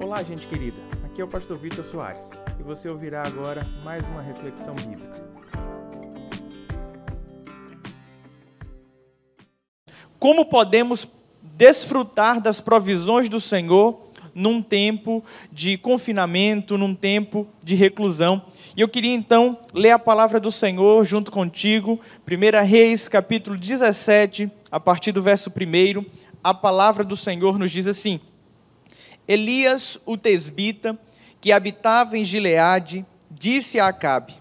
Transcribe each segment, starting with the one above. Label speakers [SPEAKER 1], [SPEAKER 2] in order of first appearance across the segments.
[SPEAKER 1] Olá, gente querida. Aqui é o pastor Vitor Soares e você ouvirá agora mais uma reflexão bíblica.
[SPEAKER 2] Como podemos desfrutar das provisões do Senhor num tempo de confinamento, num tempo de reclusão? E eu queria então ler a palavra do Senhor junto contigo, 1 Reis, capítulo 17, a partir do verso 1. A palavra do Senhor nos diz assim: Elias, o tesbita, que habitava em Gileade, disse a Acabe: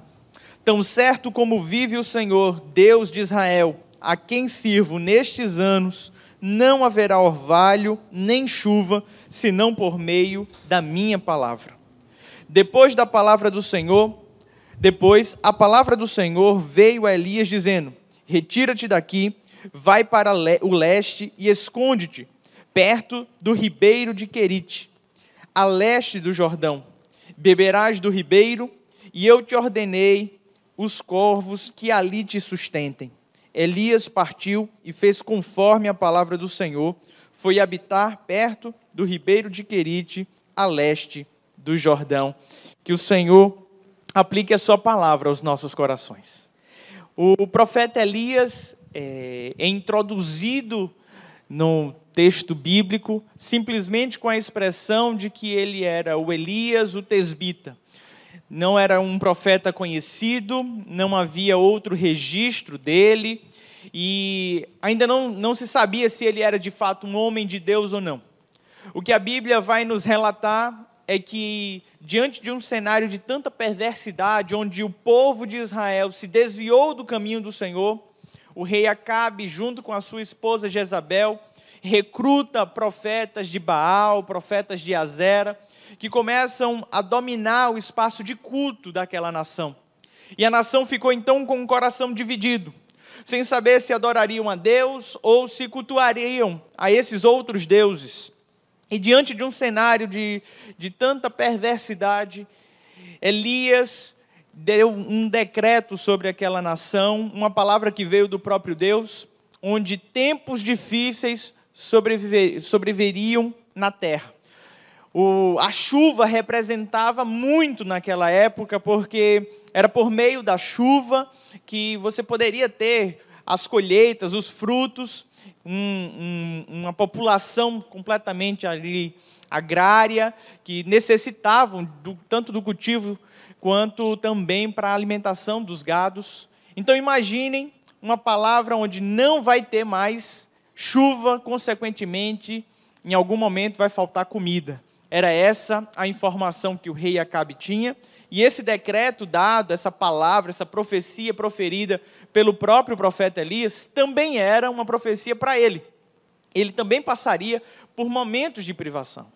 [SPEAKER 2] Tão certo como vive o Senhor, Deus de Israel, a quem sirvo nestes anos, não haverá orvalho nem chuva, senão por meio da minha palavra. Depois da palavra do Senhor, depois a palavra do Senhor veio a Elias dizendo: Retira-te daqui, vai para o leste e esconde-te perto do ribeiro de Querite, a leste do Jordão. Beberás do ribeiro, e eu te ordenei os corvos que ali te sustentem. Elias partiu e fez conforme a palavra do Senhor, foi habitar perto do ribeiro de Querite, a leste do Jordão. Que o Senhor aplique a sua palavra aos nossos corações. O profeta Elias é, é introduzido no texto bíblico, simplesmente com a expressão de que ele era o Elias, o tesbita. Não era um profeta conhecido, não havia outro registro dele, e ainda não, não se sabia se ele era de fato um homem de Deus ou não. O que a Bíblia vai nos relatar é que, diante de um cenário de tanta perversidade, onde o povo de Israel se desviou do caminho do Senhor, o rei Acabe, junto com a sua esposa Jezabel, recruta profetas de Baal, profetas de Azera, que começam a dominar o espaço de culto daquela nação. E a nação ficou então com o coração dividido, sem saber se adorariam a Deus ou se cultuariam a esses outros deuses. E diante de um cenário de, de tanta perversidade, Elias deu um decreto sobre aquela nação, uma palavra que veio do próprio Deus, onde tempos difíceis sobreviver, sobreviveriam na terra. O, a chuva representava muito naquela época, porque era por meio da chuva que você poderia ter as colheitas, os frutos, um, um, uma população completamente ali agrária, que necessitavam do, tanto do cultivo quanto também para a alimentação dos gados. Então imaginem uma palavra onde não vai ter mais chuva, consequentemente, em algum momento vai faltar comida. Era essa a informação que o rei Acabe tinha, e esse decreto dado, essa palavra, essa profecia proferida pelo próprio profeta Elias, também era uma profecia para ele. Ele também passaria por momentos de privação.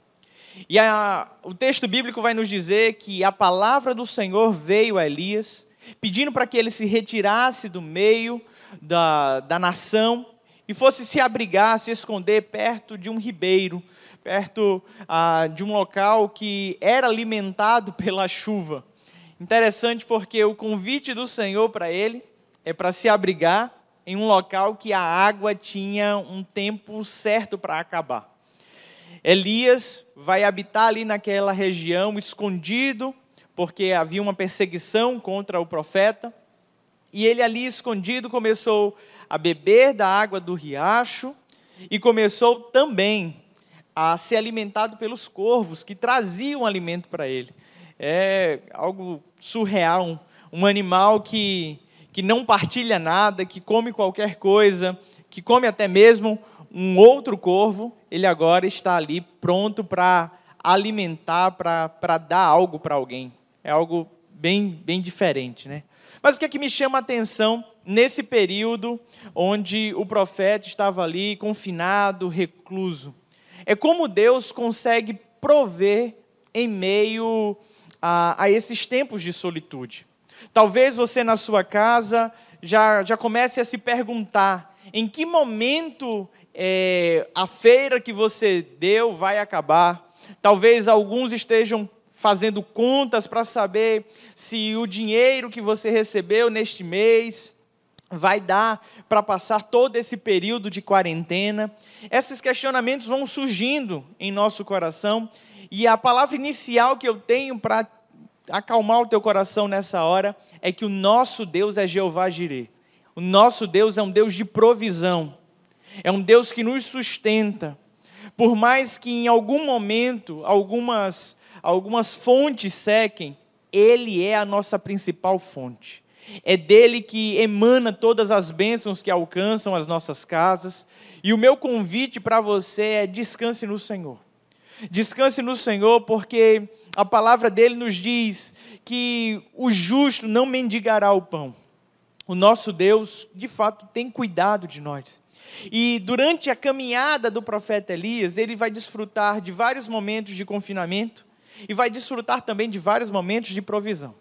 [SPEAKER 2] E a, o texto bíblico vai nos dizer que a palavra do Senhor veio a Elias, pedindo para que ele se retirasse do meio da, da nação e fosse se abrigar, se esconder perto de um ribeiro, perto ah, de um local que era alimentado pela chuva. Interessante porque o convite do Senhor para ele é para se abrigar em um local que a água tinha um tempo certo para acabar. Elias vai habitar ali naquela região, escondido, porque havia uma perseguição contra o profeta. E ele ali escondido começou a beber da água do riacho e começou também a ser alimentado pelos corvos que traziam alimento para ele. É algo surreal, um, animal que, que não partilha nada, que come qualquer coisa, que come até mesmo um outro corvo, ele agora está ali pronto para alimentar, para dar algo para alguém. É algo bem, bem diferente, né? Mas o que é que me chama a atenção nesse período onde o profeta estava ali confinado, recluso? É como Deus consegue prover em meio a, a esses tempos de solitude. Talvez você na sua casa já, já comece a se perguntar em que momento é, a feira que você deu vai acabar. Talvez alguns estejam fazendo contas para saber se o dinheiro que você recebeu neste mês vai dar para passar todo esse período de quarentena. Esses questionamentos vão surgindo em nosso coração e a palavra inicial que eu tenho para acalmar o teu coração nessa hora é que o nosso Deus é Jeová Jireh. O nosso Deus é um Deus de provisão. É um Deus que nos sustenta. Por mais que em algum momento algumas algumas fontes sequem, ele é a nossa principal fonte. É dele que emana todas as bênçãos que alcançam as nossas casas. E o meu convite para você é descanse no Senhor. Descanse no Senhor, porque a palavra dele nos diz que o justo não mendigará o pão. O nosso Deus, de fato, tem cuidado de nós. E durante a caminhada do profeta Elias, ele vai desfrutar de vários momentos de confinamento e vai desfrutar também de vários momentos de provisão.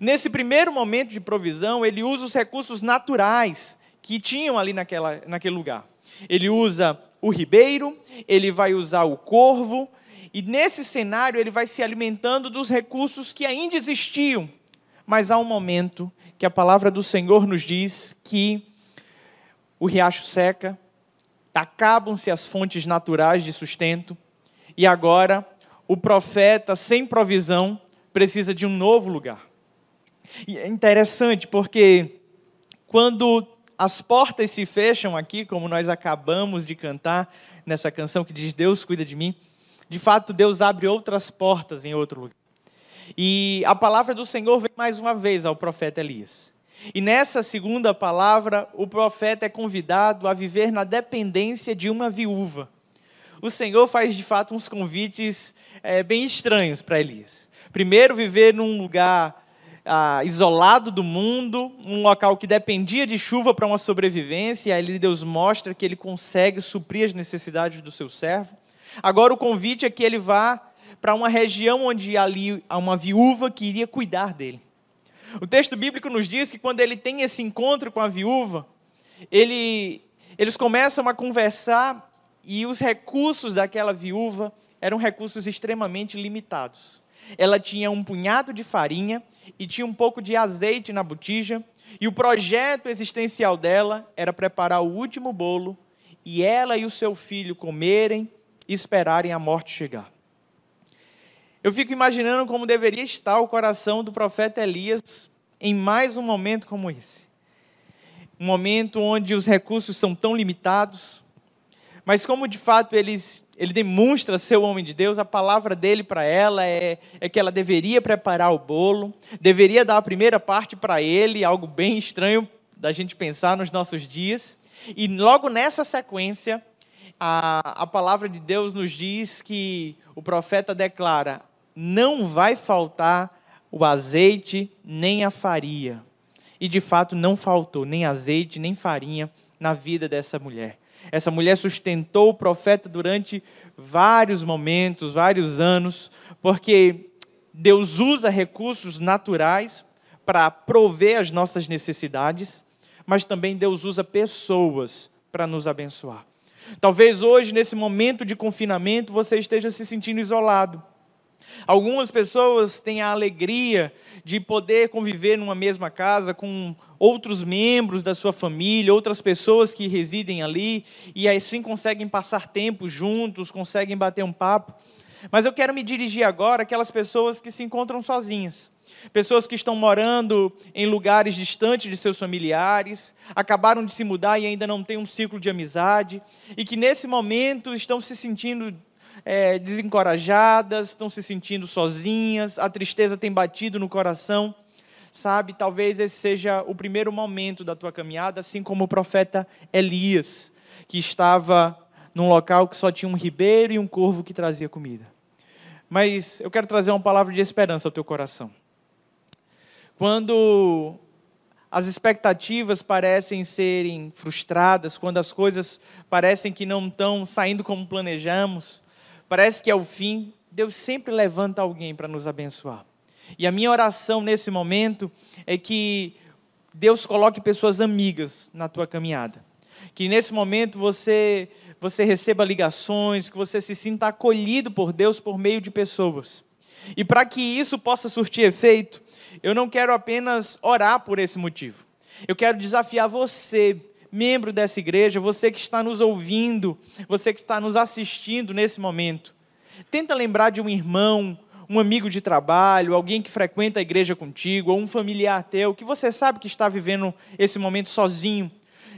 [SPEAKER 2] Nesse primeiro momento de provisão, ele usa os recursos naturais que tinham ali naquela, naquele lugar. Ele usa o ribeiro, ele vai usar o corvo, e nesse cenário ele vai se alimentando dos recursos que ainda existiam. Mas há um momento que a palavra do Senhor nos diz que o riacho seca, acabam-se as fontes naturais de sustento, e agora o profeta, sem provisão, precisa de um novo lugar. E é interessante porque quando as portas se fecham aqui, como nós acabamos de cantar nessa canção que diz Deus cuida de mim, de fato Deus abre outras portas em outro lugar. E a palavra do Senhor vem mais uma vez ao profeta Elias. E nessa segunda palavra, o profeta é convidado a viver na dependência de uma viúva. O Senhor faz de fato uns convites é, bem estranhos para Elias. Primeiro, viver num lugar ah, isolado do mundo, um local que dependia de chuva para uma sobrevivência, e aí Deus mostra que ele consegue suprir as necessidades do seu servo. Agora o convite é que ele vá para uma região onde ali há uma viúva que iria cuidar dele. O texto bíblico nos diz que quando ele tem esse encontro com a viúva, ele, eles começam a conversar e os recursos daquela viúva eram recursos extremamente limitados. Ela tinha um punhado de farinha e tinha um pouco de azeite na botija, e o projeto existencial dela era preparar o último bolo e ela e o seu filho comerem e esperarem a morte chegar. Eu fico imaginando como deveria estar o coração do profeta Elias em mais um momento como esse. Um momento onde os recursos são tão limitados, mas como de fato eles ele demonstra ser o homem de Deus, a palavra dele para ela é, é que ela deveria preparar o bolo, deveria dar a primeira parte para ele, algo bem estranho da gente pensar nos nossos dias. E logo nessa sequência, a, a palavra de Deus nos diz que o profeta declara: não vai faltar o azeite nem a farinha. E de fato não faltou nem azeite nem farinha na vida dessa mulher. Essa mulher sustentou o profeta durante vários momentos, vários anos, porque Deus usa recursos naturais para prover as nossas necessidades, mas também Deus usa pessoas para nos abençoar. Talvez hoje, nesse momento de confinamento, você esteja se sentindo isolado. Algumas pessoas têm a alegria de poder conviver numa mesma casa com outros membros da sua família, outras pessoas que residem ali, e assim conseguem passar tempo juntos, conseguem bater um papo. Mas eu quero me dirigir agora àquelas pessoas que se encontram sozinhas. Pessoas que estão morando em lugares distantes de seus familiares, acabaram de se mudar e ainda não têm um ciclo de amizade, e que nesse momento estão se sentindo é, desencorajadas, estão se sentindo sozinhas, a tristeza tem batido no coração sabe, talvez esse seja o primeiro momento da tua caminhada, assim como o profeta Elias, que estava num local que só tinha um ribeiro e um corvo que trazia comida. Mas eu quero trazer uma palavra de esperança ao teu coração. Quando as expectativas parecem serem frustradas, quando as coisas parecem que não estão saindo como planejamos, parece que é o fim, Deus sempre levanta alguém para nos abençoar. E a minha oração nesse momento é que Deus coloque pessoas amigas na tua caminhada. Que nesse momento você você receba ligações, que você se sinta acolhido por Deus por meio de pessoas. E para que isso possa surtir efeito, eu não quero apenas orar por esse motivo. Eu quero desafiar você, membro dessa igreja, você que está nos ouvindo, você que está nos assistindo nesse momento. Tenta lembrar de um irmão, um amigo de trabalho, alguém que frequenta a igreja contigo, ou um familiar teu, que você sabe que está vivendo esse momento sozinho,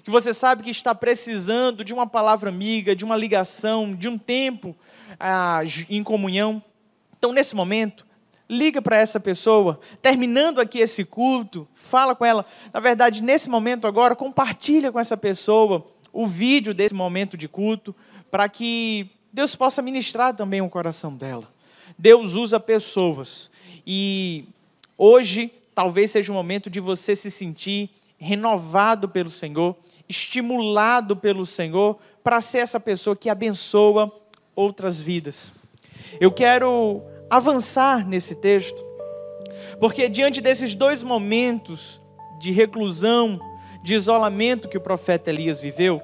[SPEAKER 2] que você sabe que está precisando de uma palavra amiga, de uma ligação, de um tempo ah, em comunhão. Então, nesse momento, liga para essa pessoa, terminando aqui esse culto, fala com ela. Na verdade, nesse momento agora, compartilha com essa pessoa o vídeo desse momento de culto, para que Deus possa ministrar também o coração dela. Deus usa pessoas. E hoje talvez seja o momento de você se sentir renovado pelo Senhor, estimulado pelo Senhor para ser essa pessoa que abençoa outras vidas. Eu quero avançar nesse texto, porque diante desses dois momentos de reclusão, de isolamento que o profeta Elias viveu,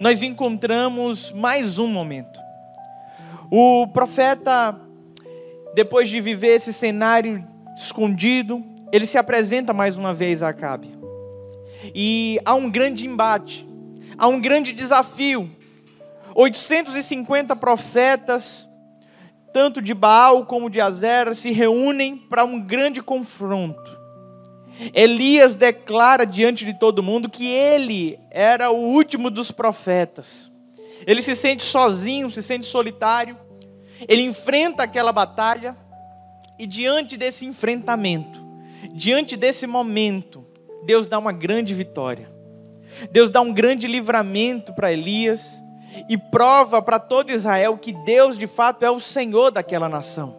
[SPEAKER 2] nós encontramos mais um momento. O profeta, depois de viver esse cenário escondido, ele se apresenta mais uma vez a Acabe. E há um grande embate, há um grande desafio. 850 profetas tanto de Baal como de Azera, se reúnem para um grande confronto. Elias declara diante de todo mundo que ele era o último dos profetas. Ele se sente sozinho, se sente solitário. Ele enfrenta aquela batalha e diante desse enfrentamento, diante desse momento, Deus dá uma grande vitória. Deus dá um grande livramento para Elias e prova para todo Israel que Deus de fato é o Senhor daquela nação.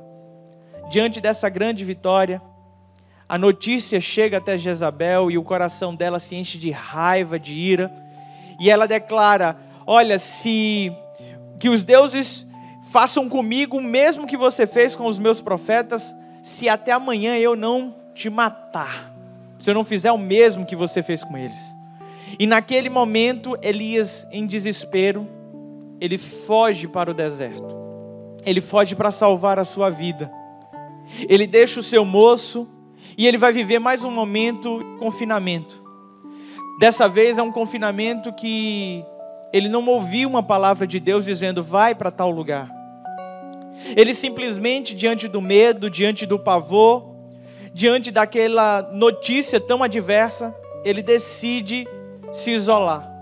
[SPEAKER 2] Diante dessa grande vitória, a notícia chega até Jezabel e o coração dela se enche de raiva, de ira, e ela declara: Olha, se que os deuses façam comigo o mesmo que você fez com os meus profetas, se até amanhã eu não te matar, se eu não fizer o mesmo que você fez com eles. E naquele momento, Elias, em desespero, ele foge para o deserto. Ele foge para salvar a sua vida. Ele deixa o seu moço e ele vai viver mais um momento de confinamento. Dessa vez é um confinamento que ele não ouviu uma palavra de Deus dizendo vai para tal lugar. Ele simplesmente, diante do medo, diante do pavor, diante daquela notícia tão adversa, ele decide se isolar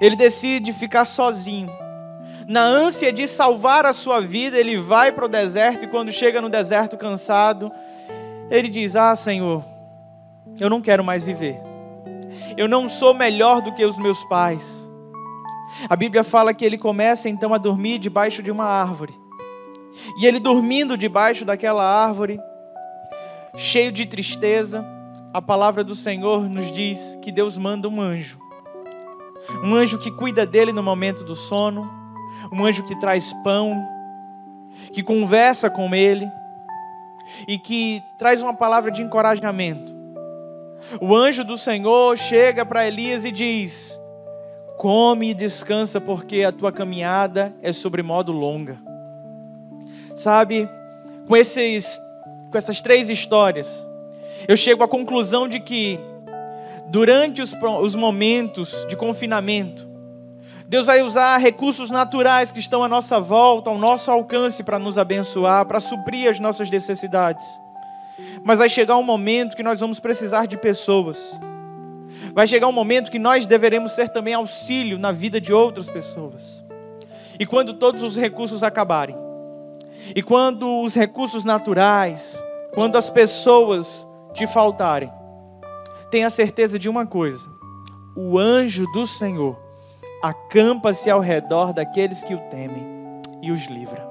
[SPEAKER 2] ele decide ficar sozinho. Na ânsia de salvar a sua vida, ele vai para o deserto e quando chega no deserto cansado, ele diz: Ah, Senhor, eu não quero mais viver. Eu não sou melhor do que os meus pais. A Bíblia fala que ele começa então a dormir debaixo de uma árvore. E ele dormindo debaixo daquela árvore, cheio de tristeza, a palavra do Senhor nos diz que Deus manda um anjo um anjo que cuida dele no momento do sono, um anjo que traz pão, que conversa com ele e que traz uma palavra de encorajamento. O anjo do Senhor chega para Elias e diz: Come e descansa, porque a tua caminhada é sobremodo longa. Sabe, com, esses, com essas três histórias, eu chego à conclusão de que durante os, os momentos de confinamento, Deus vai usar recursos naturais que estão à nossa volta, ao nosso alcance, para nos abençoar, para suprir as nossas necessidades. Mas vai chegar um momento que nós vamos precisar de pessoas. Vai chegar um momento que nós deveremos ser também auxílio na vida de outras pessoas. E quando todos os recursos acabarem, e quando os recursos naturais, quando as pessoas te faltarem, tenha certeza de uma coisa: o anjo do Senhor acampa-se ao redor daqueles que o temem e os livra.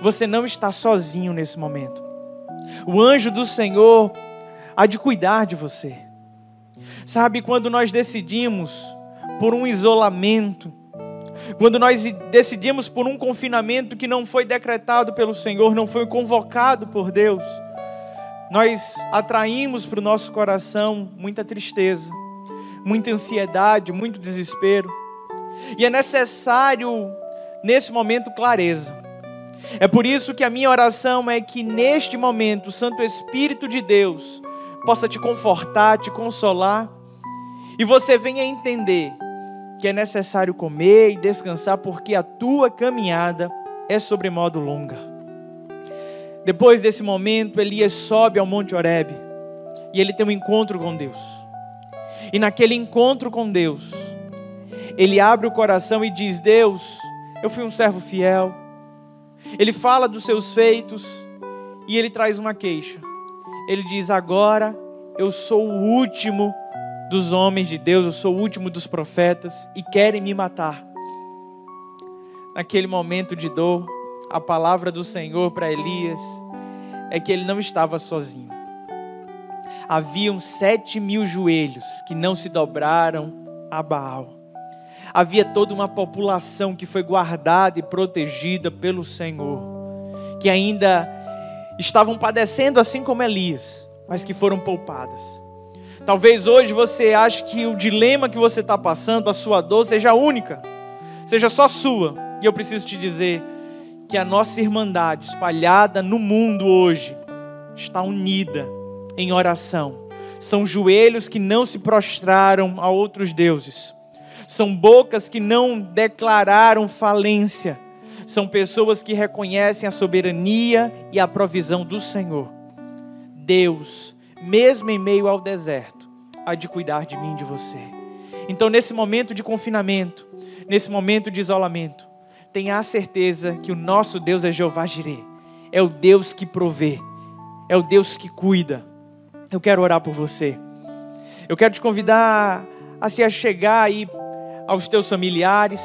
[SPEAKER 2] Você não está sozinho nesse momento. O anjo do Senhor há de cuidar de você. Sabe, quando nós decidimos por um isolamento, quando nós decidimos por um confinamento que não foi decretado pelo Senhor, não foi convocado por Deus, nós atraímos para o nosso coração muita tristeza, muita ansiedade, muito desespero. E é necessário, nesse momento, clareza. É por isso que a minha oração é que neste momento o Santo Espírito de Deus possa te confortar, te consolar, e você venha entender que é necessário comer e descansar, porque a tua caminhada é sobremodo longa. Depois desse momento, Elias sobe ao Monte Horebe e ele tem um encontro com Deus. E naquele encontro com Deus, ele abre o coração e diz: Deus, eu fui um servo fiel. Ele fala dos seus feitos e ele traz uma queixa. Ele diz: Agora eu sou o último dos homens de Deus, eu sou o último dos profetas e querem me matar. Naquele momento de dor, a palavra do Senhor para Elias é que ele não estava sozinho. Haviam sete mil joelhos que não se dobraram a Baal. Havia toda uma população que foi guardada e protegida pelo Senhor, que ainda estavam padecendo assim como Elias, mas que foram poupadas. Talvez hoje você ache que o dilema que você está passando, a sua dor, seja única, seja só sua. E eu preciso te dizer que a nossa irmandade espalhada no mundo hoje está unida em oração. São joelhos que não se prostraram a outros deuses. São bocas que não declararam falência. São pessoas que reconhecem a soberania e a provisão do Senhor. Deus mesmo em meio ao deserto, há de cuidar de mim e de você. Então, nesse momento de confinamento, nesse momento de isolamento, tenha a certeza que o nosso Deus é Jeová Jireh, é o Deus que provê, é o Deus que cuida. Eu quero orar por você. Eu quero te convidar a se achegar aí aos teus familiares,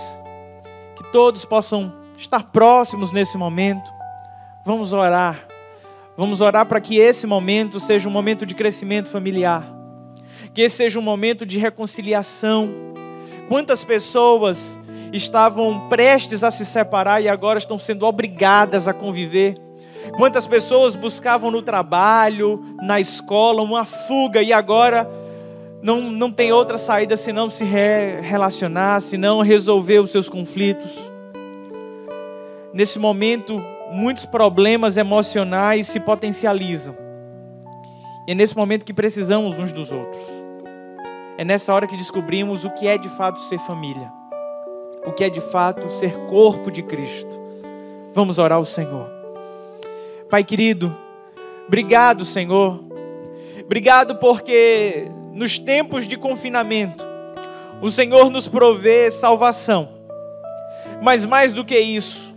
[SPEAKER 2] que todos possam estar próximos nesse momento. Vamos orar Vamos orar para que esse momento seja um momento de crescimento familiar, que esse seja um momento de reconciliação. Quantas pessoas estavam prestes a se separar e agora estão sendo obrigadas a conviver? Quantas pessoas buscavam no trabalho, na escola, uma fuga e agora não, não tem outra saída senão se re relacionar, senão resolver os seus conflitos? Nesse momento, muitos problemas emocionais se potencializam. E é nesse momento que precisamos uns dos outros. É nessa hora que descobrimos o que é de fato ser família, o que é de fato ser corpo de Cristo. Vamos orar ao Senhor. Pai querido, obrigado, Senhor. Obrigado porque nos tempos de confinamento, o Senhor nos provê salvação. Mas mais do que isso,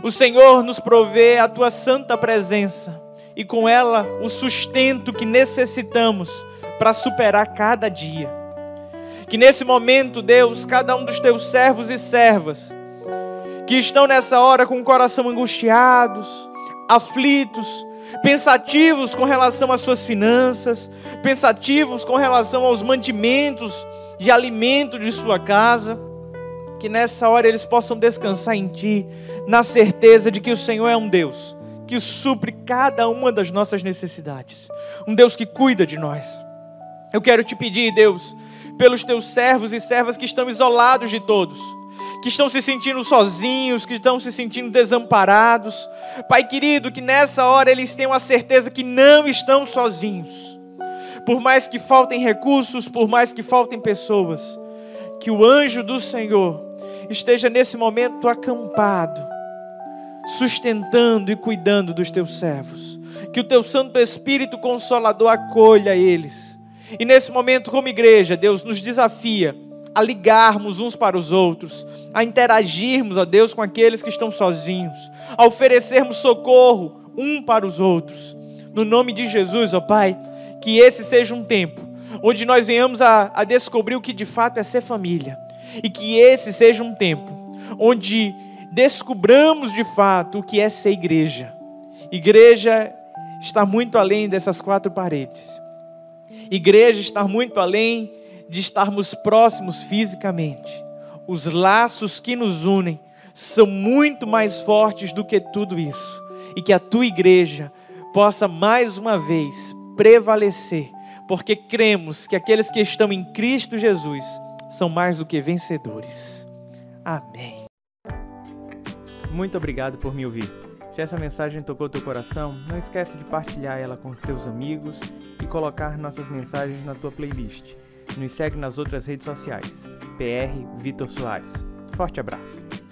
[SPEAKER 2] o Senhor nos provê a tua santa presença e com ela o sustento que necessitamos para superar cada dia. Que nesse momento, Deus, cada um dos teus servos e servas que estão nessa hora com o coração angustiados, aflitos, pensativos com relação às suas finanças, pensativos com relação aos mantimentos de alimento de sua casa, que nessa hora eles possam descansar em Ti, na certeza de que o Senhor é um Deus que supre cada uma das nossas necessidades, um Deus que cuida de nós. Eu quero te pedir, Deus, pelos teus servos e servas que estão isolados de todos, que estão se sentindo sozinhos, que estão se sentindo desamparados. Pai querido, que nessa hora eles tenham a certeza que não estão sozinhos. Por mais que faltem recursos, por mais que faltem pessoas, que o anjo do Senhor esteja nesse momento acampado, sustentando e cuidando dos teus servos. Que o teu Santo Espírito Consolador acolha eles. E nesse momento, como igreja, Deus nos desafia a ligarmos uns para os outros, a interagirmos, ó Deus, com aqueles que estão sozinhos, a oferecermos socorro um para os outros. No nome de Jesus, ó Pai, que esse seja um tempo onde nós venhamos a, a descobrir o que de fato é ser família e que esse seja um tempo onde descubramos de fato o que é ser igreja. Igreja está muito além dessas quatro paredes. Igreja está muito além de estarmos próximos fisicamente. Os laços que nos unem são muito mais fortes do que tudo isso. E que a tua igreja possa mais uma vez prevalecer, porque cremos que aqueles que estão em Cristo Jesus são mais do que vencedores. Amém.
[SPEAKER 1] Muito obrigado por me ouvir. Se essa mensagem tocou teu coração, não esquece de partilhar ela com teus amigos e colocar nossas mensagens na tua playlist. Nos segue nas outras redes sociais. PR Vitor Soares. Forte abraço.